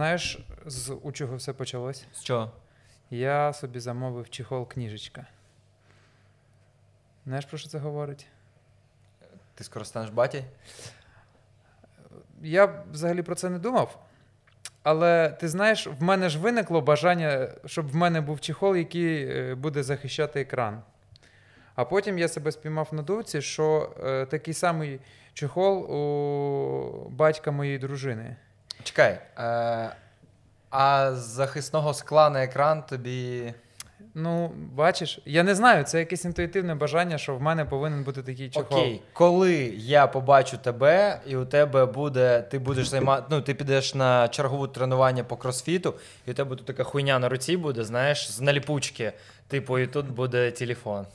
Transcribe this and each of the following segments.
знаєш, з у чого все почалось? З чого? Я собі замовив чехол книжечка. Знаєш, про що це говорить? Ти скоро станеш баті? Я взагалі про це не думав. Але ти знаєш, в мене ж виникло бажання, щоб в мене був чехол, який е, буде захищати екран. А потім я себе спіймав на думці, що е, такий самий чехол у батька моєї дружини. Чекай. Е, а з захисного скла на екран тобі. Ну, бачиш, я не знаю, це якесь інтуїтивне бажання, що в мене повинен бути такий чехол. Окей, коли я побачу тебе, і у тебе буде, ти будеш займати, ну ти підеш на чергову тренування по кросфіту, і у тебе тут така хуйня на руці буде, знаєш, з наліпучки. Типу, і тут буде телефон.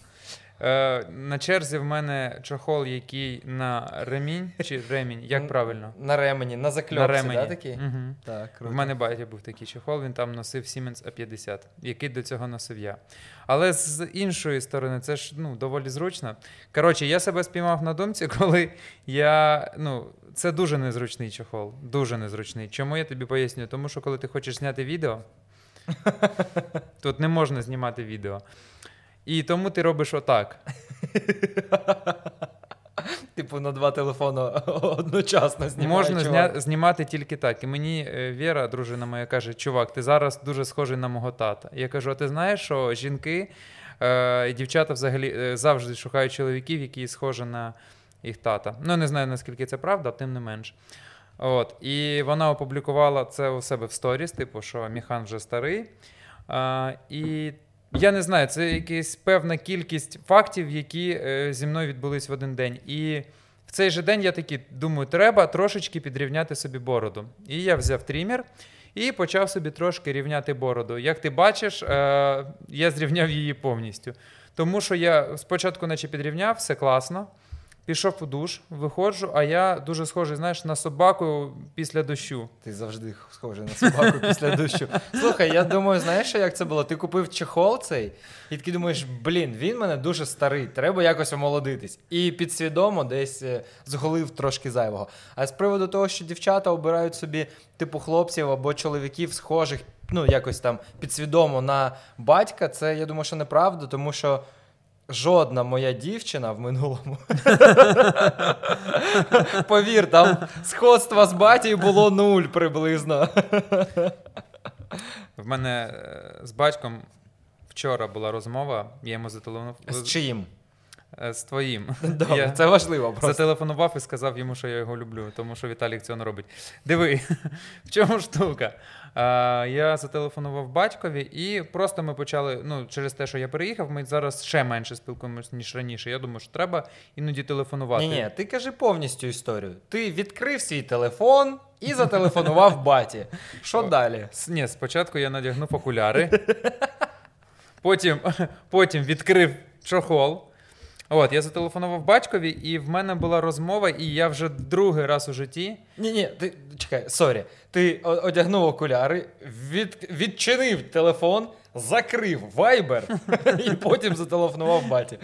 Е, на черзі в мене чохол, який на ремінь чи ремінь, як правильно? На ремені, на закльопці, на ремені. да, такий? Угу. Так, В мене батя був такий чохол, він там носив Siemens A50, який до цього носив я. Але з іншої сторони, це ж ну, доволі зручно. Коротше, я себе спіймав на думці, коли я. Ну, це дуже незручний чохол. Дуже незручний. Чому я тобі пояснюю? Тому що коли ти хочеш зняти відео, тут не можна знімати відео. І тому ти робиш отак. Типу на два телефони одночасно знімає Можна чувак. зня... знімати тільки так. І мені е, Віра, дружина моя, каже: Чувак, ти зараз дуже схожий на мого тата. Я кажу: а ти знаєш, що жінки е, і дівчата взагалі е, завжди шукають чоловіків, які схожі на їх тата. Ну, не знаю, наскільки це правда, тим не менш. От. І вона опублікувала це у себе в сторіс, типу, що Міхан вже старий. А, і я не знаю, це якась певна кількість фактів, які е, зі мною відбулись в один день. І в цей же день я такий думаю, треба трошечки підрівняти собі бороду. І я взяв трімер і почав собі трошки рівняти бороду. Як ти бачиш, е, я зрівняв її повністю. Тому що я спочатку, наче підрівняв, все класно. Пішов у душ, виходжу, а я дуже схожий, знаєш, на собаку після дощу. Ти завжди схожий на собаку після дощу. Слухай, я думаю, знаєш, як це було? Ти купив чехол цей, і такий думаєш, блін, він мене дуже старий, треба якось омолодитись. І підсвідомо десь е, зголив трошки зайвого. А з приводу того, що дівчата обирають собі типу хлопців або чоловіків схожих, ну якось там підсвідомо на батька, це я думаю, що неправда, тому що. Жодна моя дівчина в минулому. Повір, там сходства з батьком було нуль приблизно. В мене е, з батьком вчора була розмова, я йому зателефонував З чиїм? Е, з твоїм. Добре, Я це важливо просто. Зателефонував і сказав йому, що я його люблю, тому що Віталік цього не робить. Диви, в чому штука? Я зателефонував батькові, і просто ми почали. Ну, через те, що я переїхав, ми зараз ще менше спілкуємося, ніж раніше. Я думаю, що треба іноді телефонувати. Ні, ні, ти кажи повністю історію. Ти відкрив свій телефон і зателефонував баті. Що далі? Ні, спочатку я надягнув окуляри, потім, потім відкрив чохол. От, я зателефонував батькові, і в мене була розмова, і я вже другий раз у житті. Ні, ні, ти чекай, sorry. Ти одягнув окуляри, від, відчинив телефон, закрив Viber і потім зателефонував баті.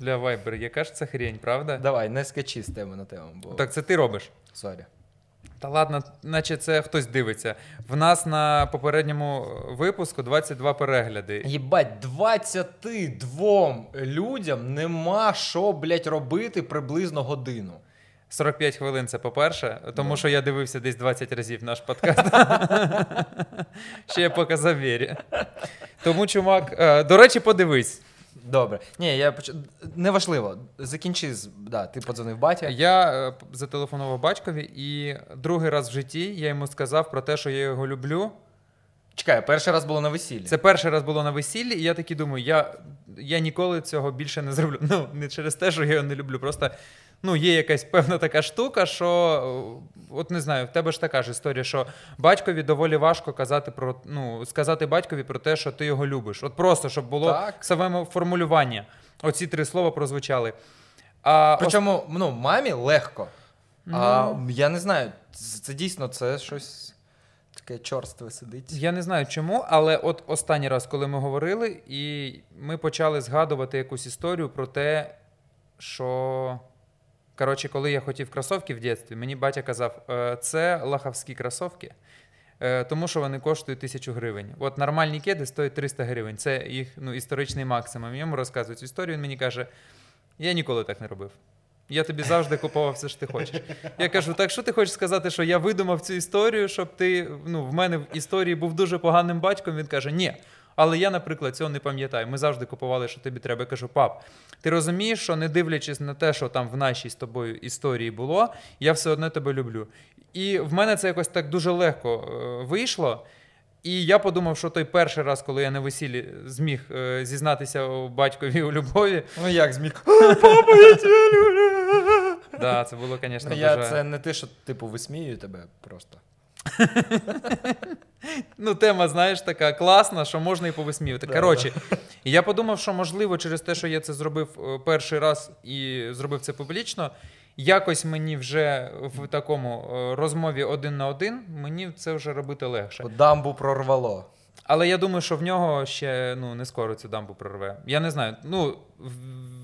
Для Viber, Яка ж це хрень, правда? Давай, не скачи з теми на тему, бо Так це ти робиш. sorry. Та ладно, наче це хтось дивиться. В нас на попередньому випуску 22 перегляди. Єбать, 22 людям нема що, блядь, робити приблизно годину. 45 хвилин це по-перше, тому Ну. що я дивився десь 20 разів наш подкаст. Ще я показав Вірі. Тому, чувак, е, до речі, подивись. Добре. Ні, я поч... Неважливо. Закінчи з. Да, ти подзвонив батя. Я е, зателефонував батькові, і другий раз в житті я йому сказав про те, що я його люблю. Чекай, перший раз було на весіллі. Це перший раз було на весіллі, і я такий думаю, я, я ніколи цього більше не зроблю. Ну, не через те, що я його не люблю. Просто ну, є якась певна така штука, що е, от не знаю, в тебе ж така ж історія, що батькові доволі важко казати про ну, сказати батькові про те, що ти його любиш. От просто щоб було Так. саме формулювання. Оці три слова прозвучали. А Причому, ну, мамі легко. А я не знаю, це, це дійсно це щось таке чорстве сидить. Я не знаю чому, але от останній раз, коли ми говорили, і ми почали згадувати якусь історію про те, що. Коротше, коли я хотів кросовки в дитинстві, мені батя казав, «Е, це лахавські кросовки. е, тому що вони коштують тисячу гривень. От нормальні кеди стоять 300 гривень. Це їх ну, історичний максимум. Йому розказують історію. Він мені каже: я ніколи так не робив. Я тобі завжди купував все, що ти хочеш. Я кажу: так що ти хочеш сказати, що я видумав цю історію, щоб ти ну, в мене в історії був дуже поганим батьком? Він каже, ні. Але я, наприклад, цього не пам'ятаю. Ми завжди купували, що тобі треба. Я кажу, пап, ти розумієш, що не дивлячись на те, що там в нашій з тобою історії було, я все одно тебе люблю. І в мене це якось так дуже легко е, вийшло. І я подумав, що той перший раз, коли я на весіллі зміг е, зізнатися у батькові у любові, Ну як зміг? да, це було, звісно, Ну, я це не те, що типу висміюю тебе просто. Ну, тема, знаєш, така класна, що можна і повисміювати. Коротше, я подумав, що можливо, через те, що я це зробив е, перший раз і зробив це публічно, якось мені вже в такому е, розмові один на один, мені це вже робити легше. Дамбу прорвало. Але я думаю, що в нього ще ну, не скоро цю дамбу прорве. Я не знаю. Ну,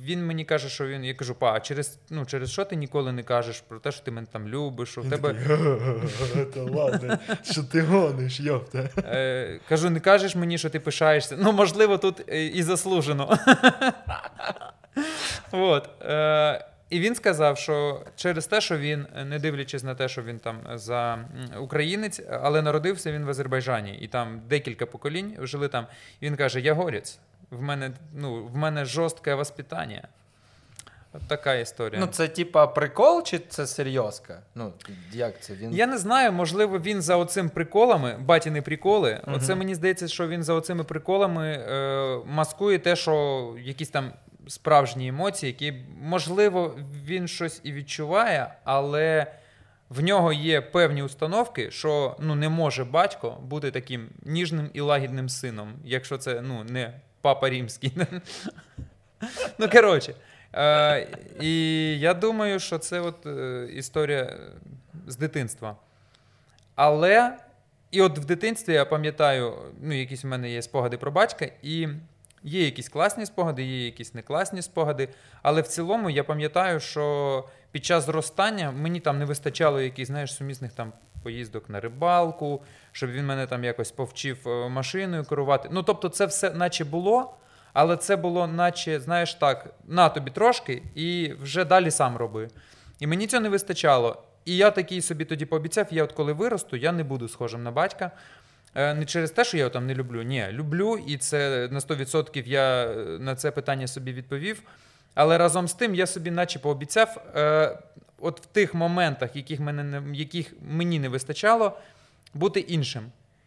він мені каже, що він. Я кажу, па, а через, ну, через що ти ніколи не кажеш про те, що ти мене там любиш, що в тебе. Та ладно, що ти гониш, йопта. Е, кажу, не кажеш мені, що ти пишаєшся. Ну, можливо, тут е, і заслужено. От. Е, і він сказав, що через те, що він, не дивлячись на те, що він там за українець, але народився він в Азербайджані, і там декілька поколінь жили там. І він каже: Я горець, в мене, ну, в мене жорстке воспитання. От така історія. Ну, це типа прикол, чи це серйозка? Ну, як це? Він... Я не знаю, можливо, він за оцим приколами, батіни приколи. Мгм. Оце мені здається, що він за оцими приколами е, маскує те, що якісь там справжні емоції, які, можливо, він щось і відчуває, але в нього є певні установки, що ну, не може батько бути таким ніжним і лагідним сином, якщо це ну, не папа римський. Ну, коротше. Е, і я думаю, що це е, історія е, з дитинства. Але, і от в дитинстві я пам'ятаю, ну, якісь в мене є спогади про батька, і є якісь класні спогади, є якісь не класні спогади. Але в цілому я пам'ятаю, що під час зростання мені там не вистачало якихось, знаєш, сумісних там поїздок на рибалку, щоб він мене там якось повчив е, машиною керувати. Ну, тобто, це все наче було. Але це було, наче, знаєш, так, на тобі трошки, і вже далі сам роби. І мені цього не вистачало. І я такий собі тоді пообіцяв, я от коли виросту, я не буду схожим на батька. Е, Не через те, що я його там не люблю. Ні, люблю, і це на 100% я е, на це питання собі відповів. Але разом з тим я собі, наче пообіцяв, е, от в тих моментах, яких, мене не, яких мені не вистачало, бути іншим.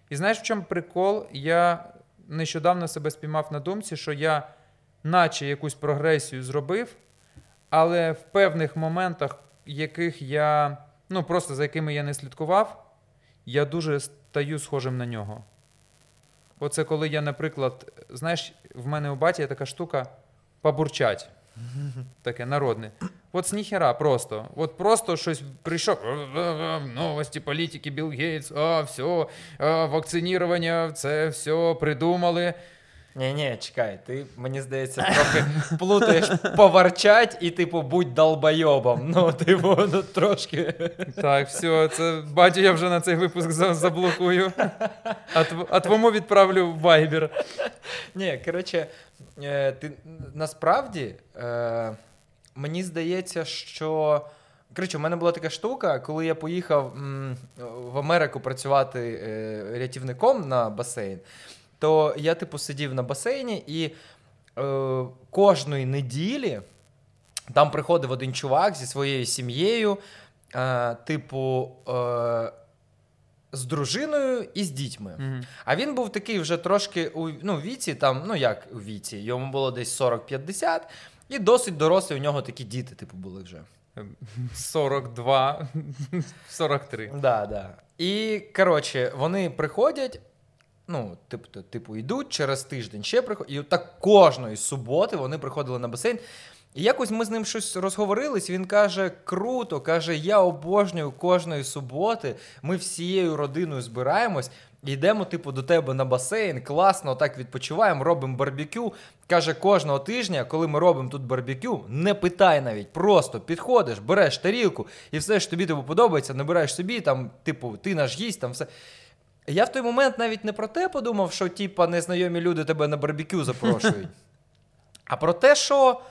І знаєш, в чому прикол? Я нещодавно себе спіймав на думці, що я, наче якусь прогресію зробив, але в певних моментах, яких я, ну просто за якими я не слідкував, я дуже стаю схожим на нього. Оце коли я, наприклад, знаєш, в мене у баті є така штука побурчать. Таке народне. От з ніхера просто. От просто щось прийшов. Новості політики, Білл Гейтс, а, все, а, вакцинування, це все придумали. Ні, ні, чекай, ти, мені здається, трохи плутаєш поварчать і, типу, будь долбойобом. Ну, типу, ну, трошки. Так, все, це батю я вже на цей випуск заблокую. А, тв- а твому відправлю Viber. Ні, коротше, е, ти насправді е, мені здається, що. Коротше, у мене була така штука, коли я поїхав м, в Америку працювати е, рятівником на басейн, то я, типу, сидів на басейні і е, кожної неділі там приходив один чувак зі своєю сім'єю, е, типу, е, з дружиною і з дітьми. Мгм. А він був такий вже трошки у ну, віці, там, ну як у віці, йому було десь 40-50, і досить дорослі у нього такі діти, типу, були вже. 42, 43. Да, да. І коротше, вони приходять. Ну, типу, типу, йдуть через тиждень ще приходять. І так кожної суботи вони приходили на басейн. І якось ми з ним щось розговорились. Він каже: круто, каже, я обожнюю кожної суботи. Ми всією родиною збираємось. Йдемо, типу, до тебе на басейн, класно, так відпочиваємо, робимо барбекю. Каже, кожного тижня, коли ми робимо тут барбекю, не питай навіть, просто підходиш, береш тарілку, і все, що тобі типу, подобається, набираєш собі, там, типу, ти наш гість, там все. Я в той момент навіть не про те подумав, що типа незнайомі люди тебе на барбекю запрошують. А про те, що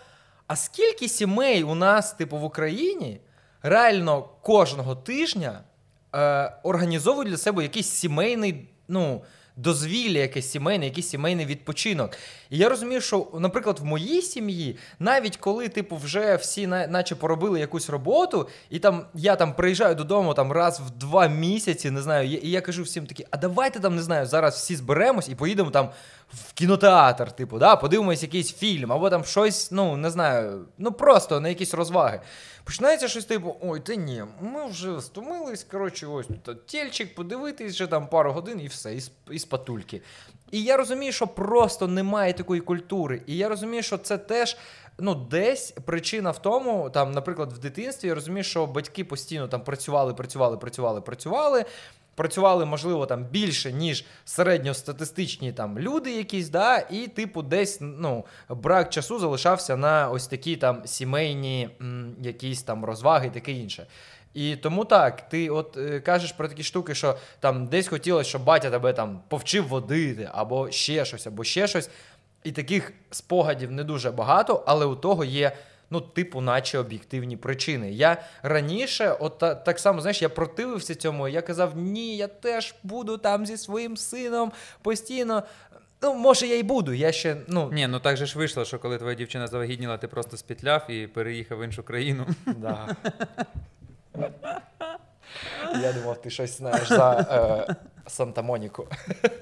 а скільки сімей у нас, типу, в Україні реально кожного тижня е, організовують для себе якийсь сімейний, ну, дозвілля, якесь сімейне, якийсь сімейний відпочинок. І я розумію, що, наприклад, в моїй сім'ї, навіть коли, типу, вже всі на, наче поробили якусь роботу, і там я там приїжджаю додому там раз в два місяці, не знаю, і я кажу всім такі, а давайте там не знаю, зараз всі зберемось і поїдемо там в кінотеатр, типу, да, подивимось якийсь фільм, або там щось, ну не знаю, ну просто на якісь розваги. Починається щось типу, ой, та ні, ми вже стомились, коротше, ось тут тільчик, подивитись вже там пару годин і все, із, із і спатульки. І я розумію, що просто немає такої культури. І я розумію, що це теж. Ну, десь причина в тому, там, наприклад, в дитинстві я розумію, що батьки постійно там працювали, працювали, працювали, працювали. Працювали, можливо, там більше, ніж середньостатистичні там люди якісь, да, і, типу, десь ну, брак часу залишався на ось такі там сімейні м, якісь там розваги і таке інше. І тому так, ти от е, кажеш про такі штуки, що там десь хотілося, щоб батя тебе там повчив водити, або ще щось, або ще щось. І таких спогадів не дуже багато, але у того є. Ну, типу, наче об'єктивні причини. Я раніше, от та, так само, знаєш, я противився цьому. Я казав, ні, я теж буду там зі своїм сином постійно. Ну, може, я й буду. Я ще, ну, Ні, ну так же ж вийшло, що коли твоя дівчина завагітніла, ти просто спітляв і переїхав в іншу країну. Да. Я думав, ти щось знаєш за е, Санта-Моніку.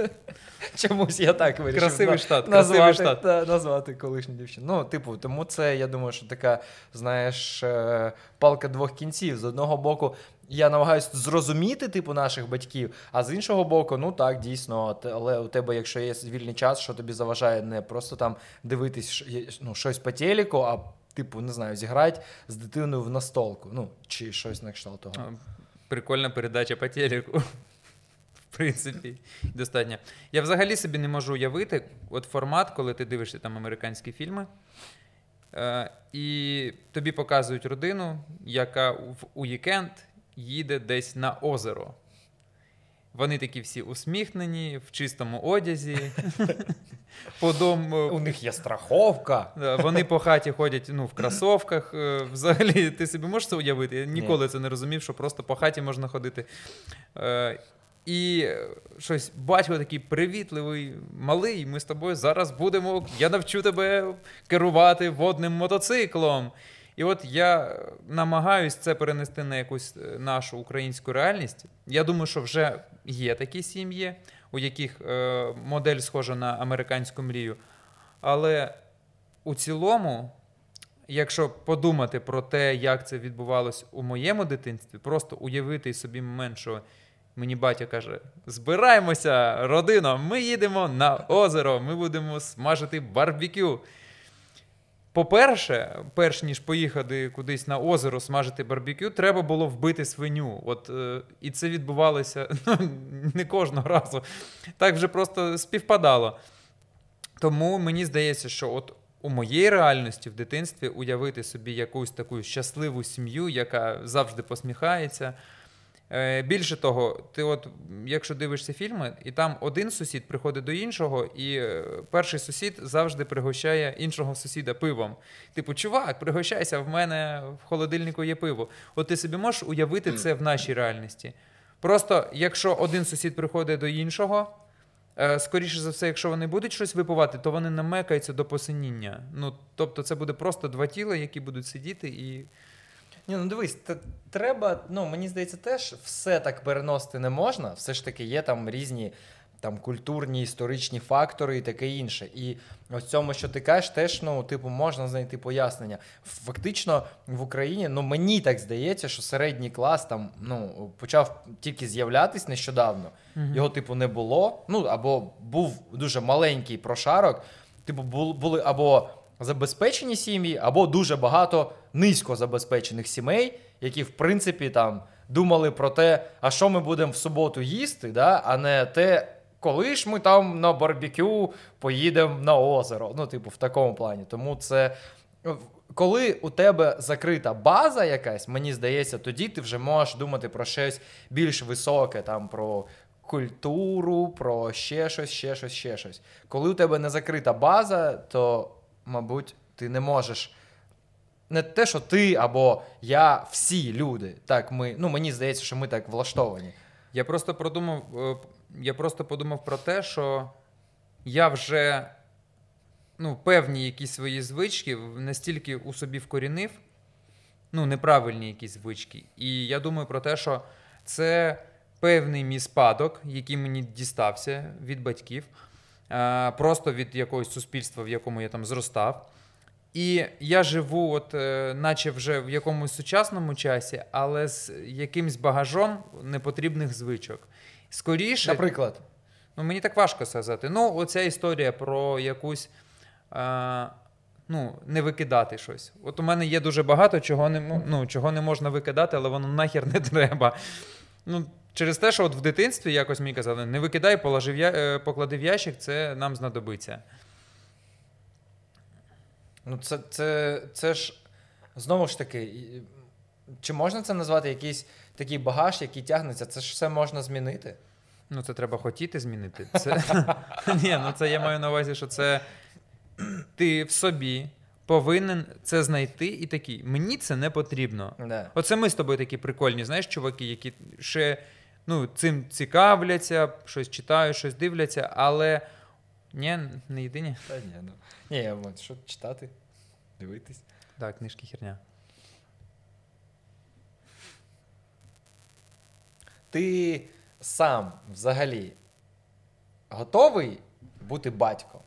Чомусь я так вирішив. Красивий штат, назвати, красивий штат. та, назвати колишню дівчину. Ну, типу, тому це, я думаю, що така, знаєш, е, палка двох кінців. З одного боку, я намагаюся зрозуміти, типу, наших батьків, а з іншого боку, ну так, дійсно, але у тебе, якщо є вільний час, що тобі заважає не просто там дивитись ну, щось по телеку, а типу, не знаю, зіграти з дитиною в настолку. Ну, чи щось на кшталт того. Прикольна передача по телеку. В принципі, достатньо. Я взагалі собі не можу уявити от формат, коли ти дивишся там американські фільми, е, і тобі показують родину, яка в уікенд їде десь на озеро. Вони такі всі усміхнені, в чистому одязі. По дому, У них є страховка. Вони по хаті ходять ну, в кросовках. е, Взагалі, ти собі можеш це уявити? Я ніколи це не розумів, що просто по хаті можна ходити. Е, І щось батько такий привітливий, малий. Ми з тобою зараз будемо. Я навчу тебе керувати водним мотоциклом. І от я намагаюсь це перенести на якусь е, нашу українську реальність. Я думаю, що вже є такі сім'ї, у яких е, модель схожа на американську мрію. Але у цілому, якщо подумати про те, як це відбувалось у моєму дитинстві, просто уявити собі момент, що мені батя каже: збираємося, родино, ми їдемо на озеро, ми будемо смажити барбекю. По-перше, перш ніж поїхати кудись на озеро смажити барбекю, треба було вбити свиню. От, е, і це відбувалося ну, не кожного разу. Так вже просто співпадало. Тому мені здається, що от у моїй реальності в дитинстві уявити собі якусь таку щасливу сім'ю, яка завжди посміхається. Е, Більше того, ти от, якщо дивишся фільми, і там один сусід приходить до іншого, і е, перший сусід завжди пригощає іншого сусіда пивом. Типу, чувак, пригощайся, в мене в холодильнику є пиво. От ти собі можеш уявити це в нашій реальності. Просто якщо один сусід приходить до іншого, е, скоріше за все, якщо вони будуть щось випивати, то вони намекаються до посиніння. Ну, тобто, це буде просто два тіла, які будуть сидіти і. Ні, ну дивись, т- треба, ну мені здається, теж все так переносити не можна. Все ж таки є там різні там культурні, історичні фактори і таке інше. І ось цьому, що ти кажеш, теж ну, типу, можна знайти пояснення. Фактично в Україні, ну мені так здається, що середній клас там ну почав тільки з'являтись нещодавно. Його, типу, не було. Ну або був дуже маленький прошарок. Типу, бу- були або забезпечені сім'ї, або дуже багато низько забезпечених сімей, які, в принципі, там думали про те, а що ми будемо в суботу їсти, да? а не те, коли ж ми там на барбекю поїдемо на озеро. Ну, типу, в такому плані. Тому це. Коли у тебе закрита база якась, мені здається, тоді ти вже можеш думати про щось більш високе, там про культуру, про ще щось, ще щось, ще щось. Коли у тебе не закрита база, то, мабуть, ти не можеш. Не те, що ти або я, всі люди. Так, ми, ну мені здається, що ми так влаштовані. Я просто продумав, е, я просто подумав про те, що я вже ну, певні якісь свої звички настільки у собі вкорінив, ну, неправильні якісь звички. І я думаю про те, що це певний мій спадок, який мені дістався від батьків, е, просто від якогось суспільства, в якому я там зростав. І я живу, от, е, наче вже в якомусь сучасному часі, але з якимсь багажом непотрібних звичок. Скоріше, Наприклад, ну мені так важко сказати. Ну, оця історія про якусь. Е, ну, не викидати щось. От у мене є дуже багато, чого не, ну, чого не можна викидати, але воно нахер не треба. Ну, через те, що от в дитинстві якось мені казали, не викидай, положи в я... е, поклади в ящик, це нам знадобиться. Ну це, це, це ж знову ж таки, чи можна це назвати якийсь такий багаж, який тягнеться? Це ж все можна змінити. Ну, це треба хотіти змінити. Це... Ні, ну це я маю на увазі, що це ти в собі повинен це знайти і такий. Мені це не потрібно. Да. Оце ми з тобою такі прикольні, знаєш, чуваки, які ще ну, цим цікавляться, щось читають, щось дивляться, але ні, не єдині. Та ні, ну. Ні, я от, що читати, дивитись. Так, книжки херня. Ти сам взагалі готовий бути батьком?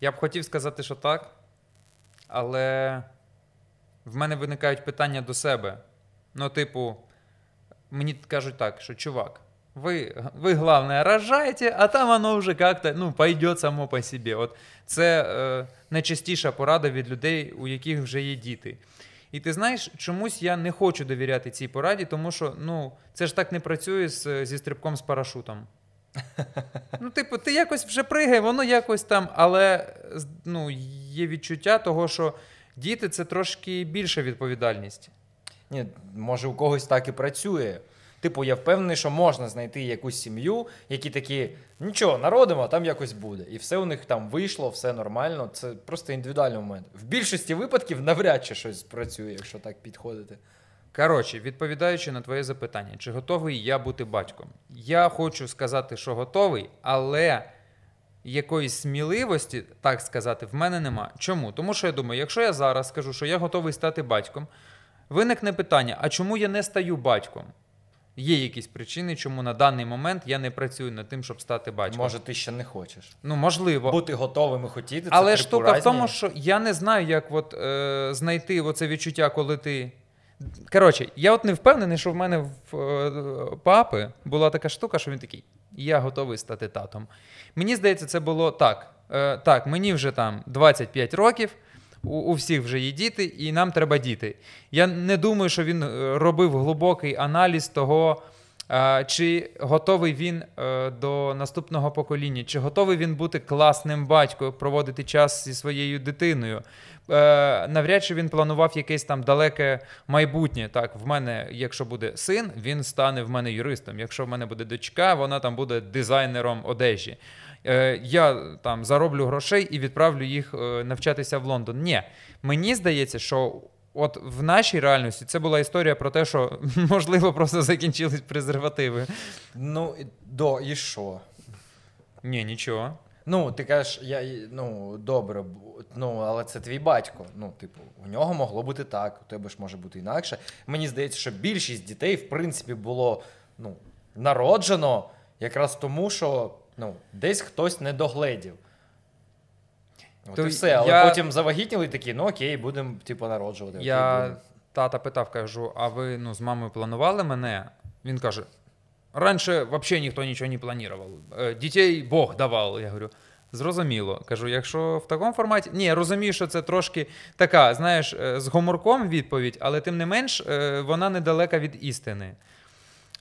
Я б хотів сказати, що так, але в мене виникають питання до себе. Ну, типу, мені кажуть так, що чувак, ви, ви главное, рожайте, а там воно вже як-то ну, пойде само по собі. От це е, найчастіша порада від людей, у яких вже є діти. І ти знаєш, чомусь я не хочу довіряти цій пораді, тому що ну, це ж так не працює з, зі стрибком з парашутом. Ну, типу, ти якось вже пригай, воно якось там, але ну, є відчуття того, що діти це трошки більша відповідальність. Ні, може, у когось так і працює. Типу, я впевнений, що можна знайти якусь сім'ю, які такі, нічого, народимо, там якось буде. І все у них там вийшло, все нормально. Це просто індивідуальний момент. В більшості випадків навряд чи щось працює, якщо так підходити. Коротше, відповідаючи на твоє запитання, чи готовий я бути батьком? Я хочу сказати, що готовий, але якоїсь сміливості, так сказати, в мене нема. Чому? Тому що я думаю, якщо я зараз скажу, що я готовий стати батьком, виникне питання: а чому я не стаю батьком? Є якісь причини, чому на даний момент я не працюю над тим, щоб стати батьком. Може, ти ще не хочеш. Ну, можливо. Бути готовим і хотіти. це Але типу штука в тому, що я не знаю, як от, е, знайти оце відчуття, коли ти. Коротше, я от не впевнений, що в мене в е, папи була така штука, що він такий: я готовий стати татом. Мені здається, це було так. Е, так, мені вже там 25 років, у, у всіх вже є діти, і нам треба діти. Я не думаю, що він е, робив глибокий аналіз того. е, Чи готовий він е, до наступного покоління? Чи готовий він бути класним батьком, проводити час зі своєю дитиною? Навряд чи він планував якесь там далеке майбутнє. Так, в мене, якщо буде син, він стане в мене юристом. Якщо в мене буде дочка, вона там буде дизайнером одежі. Е, я там зароблю грошей і відправлю їх е, навчатися в Лондон. Ні, мені здається, що. От в нашій реальності це була історія про те, що можливо просто закінчились презервативи. Ну, до, і що? Ні, нічого. Ну, ти кажеш, я ну добре, ну але це твій батько. Ну, типу, у нього могло бути так, у тебе ж може бути інакше. Мені здається, що більшість дітей, в принципі, було ну, народжено якраз тому, що ну, десь хтось не догледів. От То і все, але я- потім завагітніли такі, ну окей, будемо типу, народжувати. Я будемо. тата питав, кажу, а ви ну, з мамою планували мене? Він каже: раніше взагалі ніхто нічого не планував. Е, Дітей Бог давав. Я говорю. Зрозуміло. Кажу, якщо в такому форматі. Ні, я розумію, що це трошки така, знаєш, е, з гуморком відповідь, але тим не менш, е, вона недалека від істини.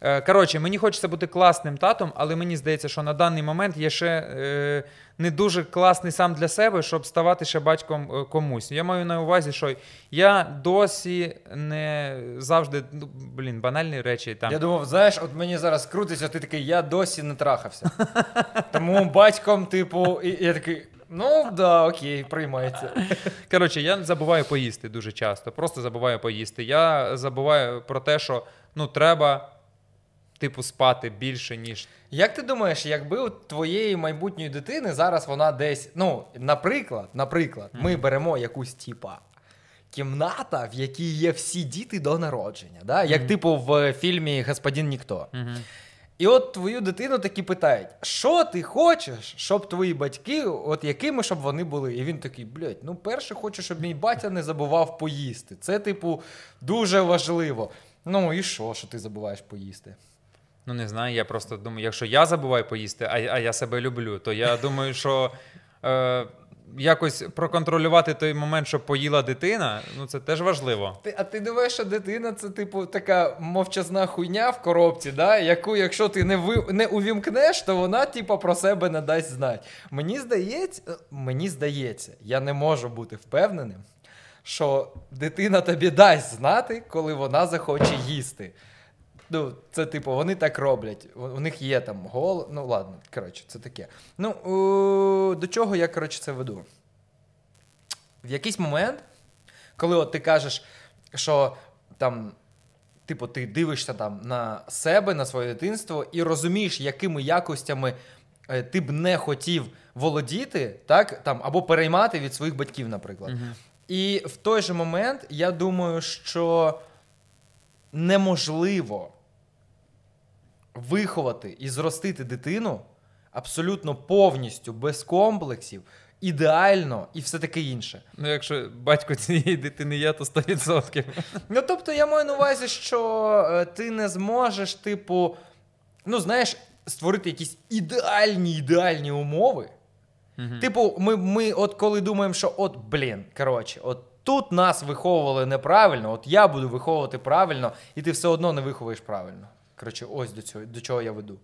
Е, Коротше, мені хочеться бути класним татом, але мені здається, що на даний момент я ще е, не дуже класний сам для себе, щоб ставати ще батьком е, комусь. Я маю на увазі, що я досі не завжди, ну, блін, банальні речі там. Я думав, знаєш, от мені зараз крутиться, ти такий, я досі не трахався. Тому батьком, типу, і, і я такий, ну да, окей, приймається. Коротше, я забуваю поїсти дуже часто. Просто забуваю поїсти. Я забуваю про те, що ну треба, типу, спати більше, ніж. Як ти думаєш, якби у твоєї майбутньої дитини зараз вона десь, ну, наприклад, наприклад, ми беремо якусь типа. Кімната, в якій є всі діти до народження, да? як типу в фільмі Господин Ніхто. Угу. І от твою дитину такі питають: що ти хочеш, щоб твої батьки, от якими щоб вони були? І він такий, блядь, ну перше хочу, щоб мій батя не забував поїсти. Це, типу, дуже важливо. Ну і що, що ти забуваєш поїсти? Ну не знаю, я просто думаю, якщо я забуваю поїсти, а, а я себе люблю, то я думаю, що е, якось проконтролювати той момент, що поїла дитина, ну це теж важливо. Ти, а ти думаєш, що дитина це, типу, така мовчазна хуйня в коробці, да? яку, якщо ти не, ви, не увімкнеш, то вона, типу, про себе не дасть знати. Мені здається, е, мені здається, я не можу бути впевненим, що дитина тобі дасть знати, коли вона захоче їсти. Ну, це типу, вони так роблять. У, у них є там гол. Ну, ладно, коротше, це таке. Ну, о, до чого я, коротше, це веду? В якийсь момент, коли от ти кажеш, що там, типу, ти дивишся там на себе, на своє дитинство, і розумієш, якими якостями е, ти б не хотів володіти, так, там, або переймати від своїх батьків, наприклад. Мгм. І в той же момент я думаю, що неможливо виховати і зростити дитину абсолютно повністю без комплексів, ідеально і все таке інше. Ну, якщо батько цієї дитини є, то 100%. Ну, тобто, я маю на увазі, що е, ти не зможеш, типу, ну, знаєш, створити якісь ідеальні ідеальні умови. Мгм. Типу, ми, ми от коли думаємо, що от, блін, коротше, от тут нас виховували неправильно, от я буду виховувати правильно, і ти все одно не виховуєш правильно. Коротше, ось до цього, до чого я веду.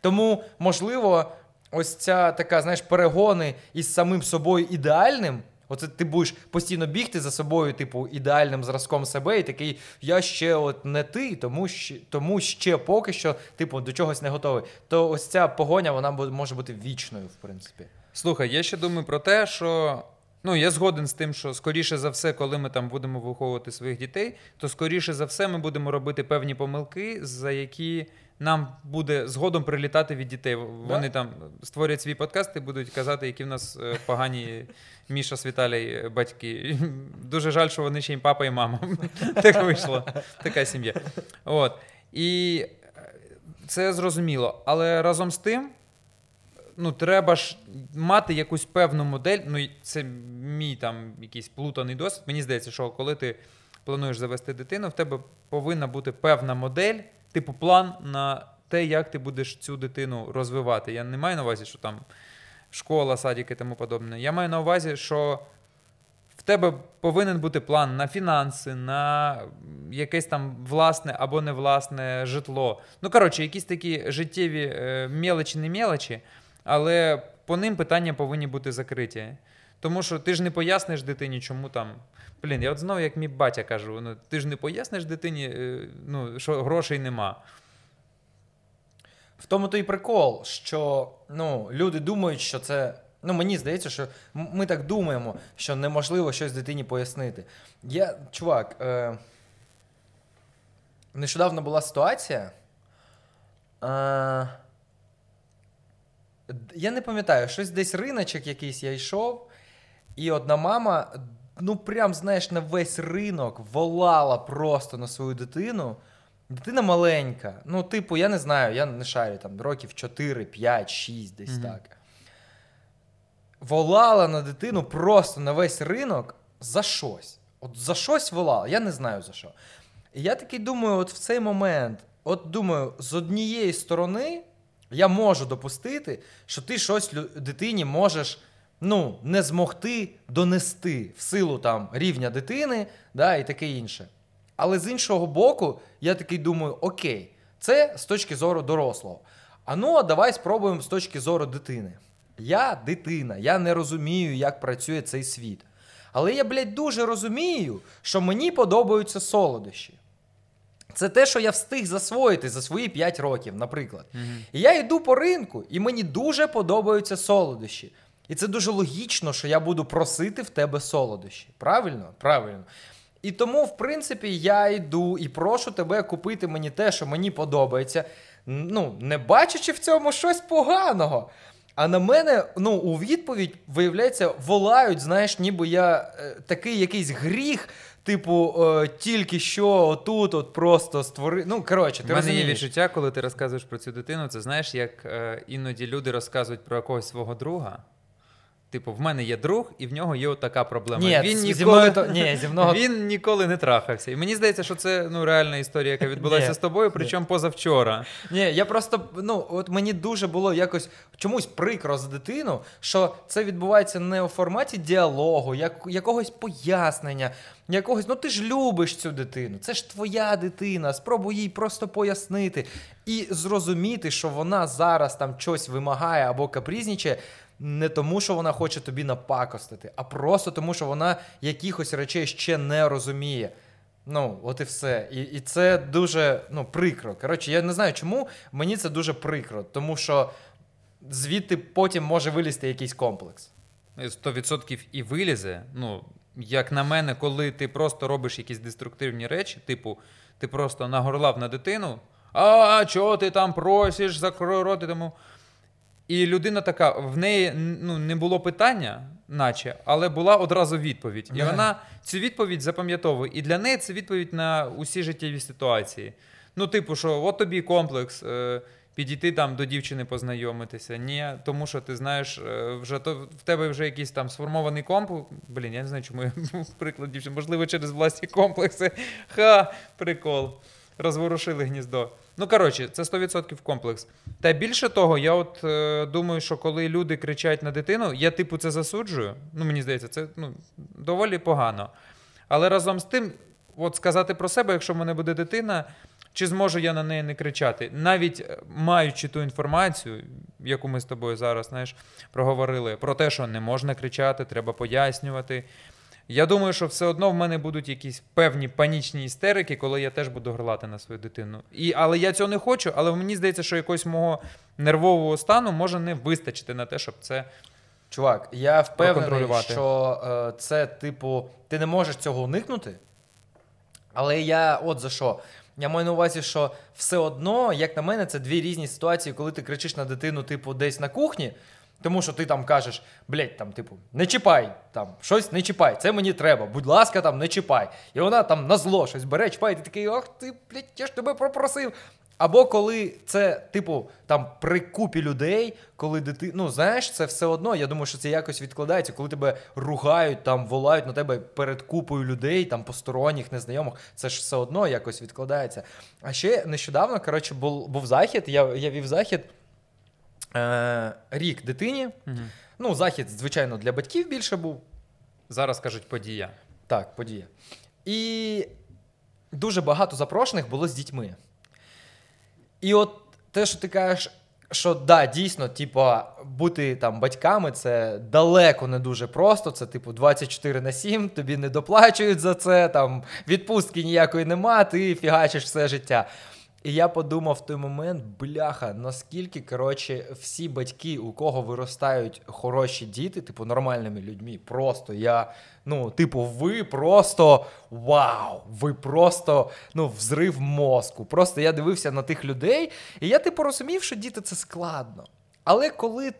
Тому, можливо, ось ця така, знаєш, перегони із самим собою ідеальним. Оце ти будеш постійно бігти за собою, типу, ідеальним зразком себе, і такий, я ще от не ти, тому ще, тому ще поки що, типу, до чогось не готовий. То ось ця погоня, вона може бути вічною, в принципі. Слухай, я ще думаю про те, що ну я згоден з тим, що скоріше за все, коли ми там будемо виховувати своїх дітей, то скоріше за все ми будемо робити певні помилки, за які нам буде згодом прилітати від дітей. Вони там створять свій подкаст і будуть казати, які в нас е, погані Міша з Віталій е, батьки. Дуже жаль, що вони ще й папа і мама. Так вийшло. Така сім'я. От. І е, це зрозуміло. Але разом з тим ну, треба ж мати якусь певну модель. Ну, це мій там якийсь плутаний досвід. Мені здається, що коли ти плануєш завести дитину, в тебе повинна бути певна модель, типу план на те, як ти будеш цю дитину розвивати. Я не маю на увазі, що там школа, садик і тому подобне. Я маю на увазі, що в тебе повинен бути план на фінанси, на якесь там власне або не власне житло. Ну, коротше, якісь такі життєві е, мелочі, не мелочі, але по ним питання повинні бути закриті. Тому що ти ж не поясниш дитині, чому там. Блін, я от знову, як мій батя кажу, ну, ти ж не поясниш дитині, е, ну, що грошей нема. В тому то і прикол, що ну, люди думають, що це. Ну, мені здається, що ми так думаємо, що неможливо щось дитині пояснити. Я, чувак, е, нещодавно була ситуація. Е, я не пам'ятаю, щось десь риночок якийсь я йшов, і одна мама, ну прям, знаєш, на весь ринок волала просто на свою дитину. Дитина маленька. Ну, типу, я не знаю, я не шарю там років 4, 5, 6, десь Мгм. так. Волала на дитину просто на весь ринок за щось. От за щось волала, я не знаю за що. І я такий думаю, от в цей момент, от думаю, з однієї сторони я можу допустити, що ти щось дитині можеш ну, не змогти донести в силу там рівня дитини да, і таке інше. Але з іншого боку, я такий думаю: окей, Це з точки зору дорослого. А ну, давай спробуємо з точки зору дитини. Я дитина, я не розумію, як працює цей світ. Але я, блядь, дуже розумію, що мені подобаються солодощі. Це те, що я встиг засвоїти за свої 5 років, наприклад. І я йду по ринку, і мені дуже подобаються солодощі. І це дуже логічно, що я буду просити в тебе солодощі. Правильно? Правильно. І тому, в принципі, я йду і прошу тебе купити мені те, що мені подобається. Ну, не бачачи в цьому щось поганого. А на мене, ну, у відповідь, виявляється, волають, знаєш, ніби я е, такий якийсь гріх, типу, о, тільки що отут от просто створив. Ну, коротше, У ти мене є відчуття, коли ти розказуєш про цю дитину, це знаєш, як е, іноді люди розказують про якогось свого друга. Типу, в мене є друг, і в нього є така проблема. Ні, він зі ніколи, мною то- ні, зі мною- він ніколи не трахався. І мені здається, що це ну, реальна історія, яка відбулася Ні. з тобою, причому позавчора. Ні, я просто ну от мені дуже було якось чомусь прикро за дитину, що це відбувається не у форматі діалогу, як, якогось пояснення, якогось. Ну ти ж любиш цю дитину, це ж твоя дитина. Спробуй їй просто пояснити і зрозуміти, що вона зараз там щось вимагає або капризнічає. Не тому, що вона хоче тобі напакостити, а просто тому, що вона якихось речей ще не розуміє. Ну, от і все. І, і це дуже ну, прикро. Коротше, я не знаю, чому мені це дуже прикро, тому що звідти потім може вилізти якийсь комплекс. 100% і вилізе. Ну, як на мене, коли ти просто робиш якісь деструктивні речі, типу, ти просто нагорлав на дитину, а чого ти там просиш, закрой рот і тому. І людина така, в неї ну, не було питання, наче, але була одразу відповідь. І вона цю відповідь запам'ятовує. І для неї це відповідь на усі життєві ситуації. Ну, типу, що от тобі комплекс. Е- Підійти там до дівчини познайомитися. Ні, тому що ти знаєш, е, вже то в тебе вже якийсь там сформований комплекс. Блін, я не знаю, чому я приклад дівчини. Можливо, через власні комплекси. Ха, прикол. Розворушили гніздо. Ну, коротше, це 100% комплекс. Та більше того, я от е, думаю, що коли люди кричать на дитину, я типу це засуджую. Ну, мені здається, це ну, доволі погано. Але разом з тим, от сказати про себе, якщо в мене буде дитина, чи зможу я на неї не кричати, навіть е, маючи ту інформацію, яку ми з тобою зараз знаєш, проговорили, про те, що не можна кричати, треба пояснювати. Я думаю, що все одно в мене будуть якісь певні панічні істерики, коли я теж буду горлати на свою дитину. І, але я цього не хочу, але мені здається, що якогось мого нервового стану може не вистачити на те, щоб це. Чувак, я впевнений, що е, це, типу, ти не можеш цього уникнути. Але я от за що. Я маю на увазі, що все одно, як на мене, це дві різні ситуації, коли ти кричиш на дитину, типу, десь на кухні, тому що ти там кажеш, блядь, там, типу, не чіпай, там, щось не чіпай, це мені треба, будь ласка, там, не чіпай. І вона там на зло щось бере, чіпає, і ти такий, ах ти, блядь, я ж тебе попросив. Або коли це, типу, там при купі людей, коли дити... ну знаєш, це все одно. Я думаю, що це якось відкладається, коли тебе ругають, там волають на тебе перед купою людей, там посторонніх, незнайомих, це ж все одно якось відкладається. А ще нещодавно, коротше, був, був захід, я, я вів захід рік дитині. Ну, захід, звичайно, для батьків більше був. Зараз кажуть подія. Так, подія. І дуже багато запрошених було з дітьми. І от те, що ти кажеш, що да, дійсно, типа, бути там батьками це далеко не дуже просто. Це, типу, 24 на 7, тобі не доплачують за це, там відпустки ніякої нема, ти фігачиш все життя. І я подумав в той момент, бляха, наскільки коротше, всі батьки, у кого виростають хороші діти, типу нормальними людьми, просто я, ну, типу, ви просто вау! Ви просто ну, взрив мозку. Просто я дивився на тих людей, і я типу розумів, що діти це складно. Але коли.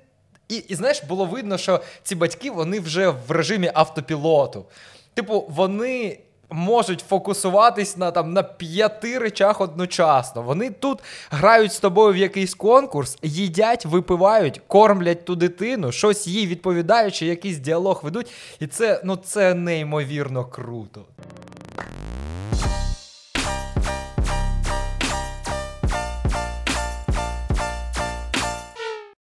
І, і знаєш, було видно, що ці батьки вони вже в режимі автопілоту. Типу, вони можуть фокусуватись на там на п'яти речах одночасно. Вони тут грають з тобою в якийсь конкурс, їдять, випивають, кормлять ту дитину, щось їй відповідаючи, якийсь діалог ведуть. І це ну це неймовірно круто.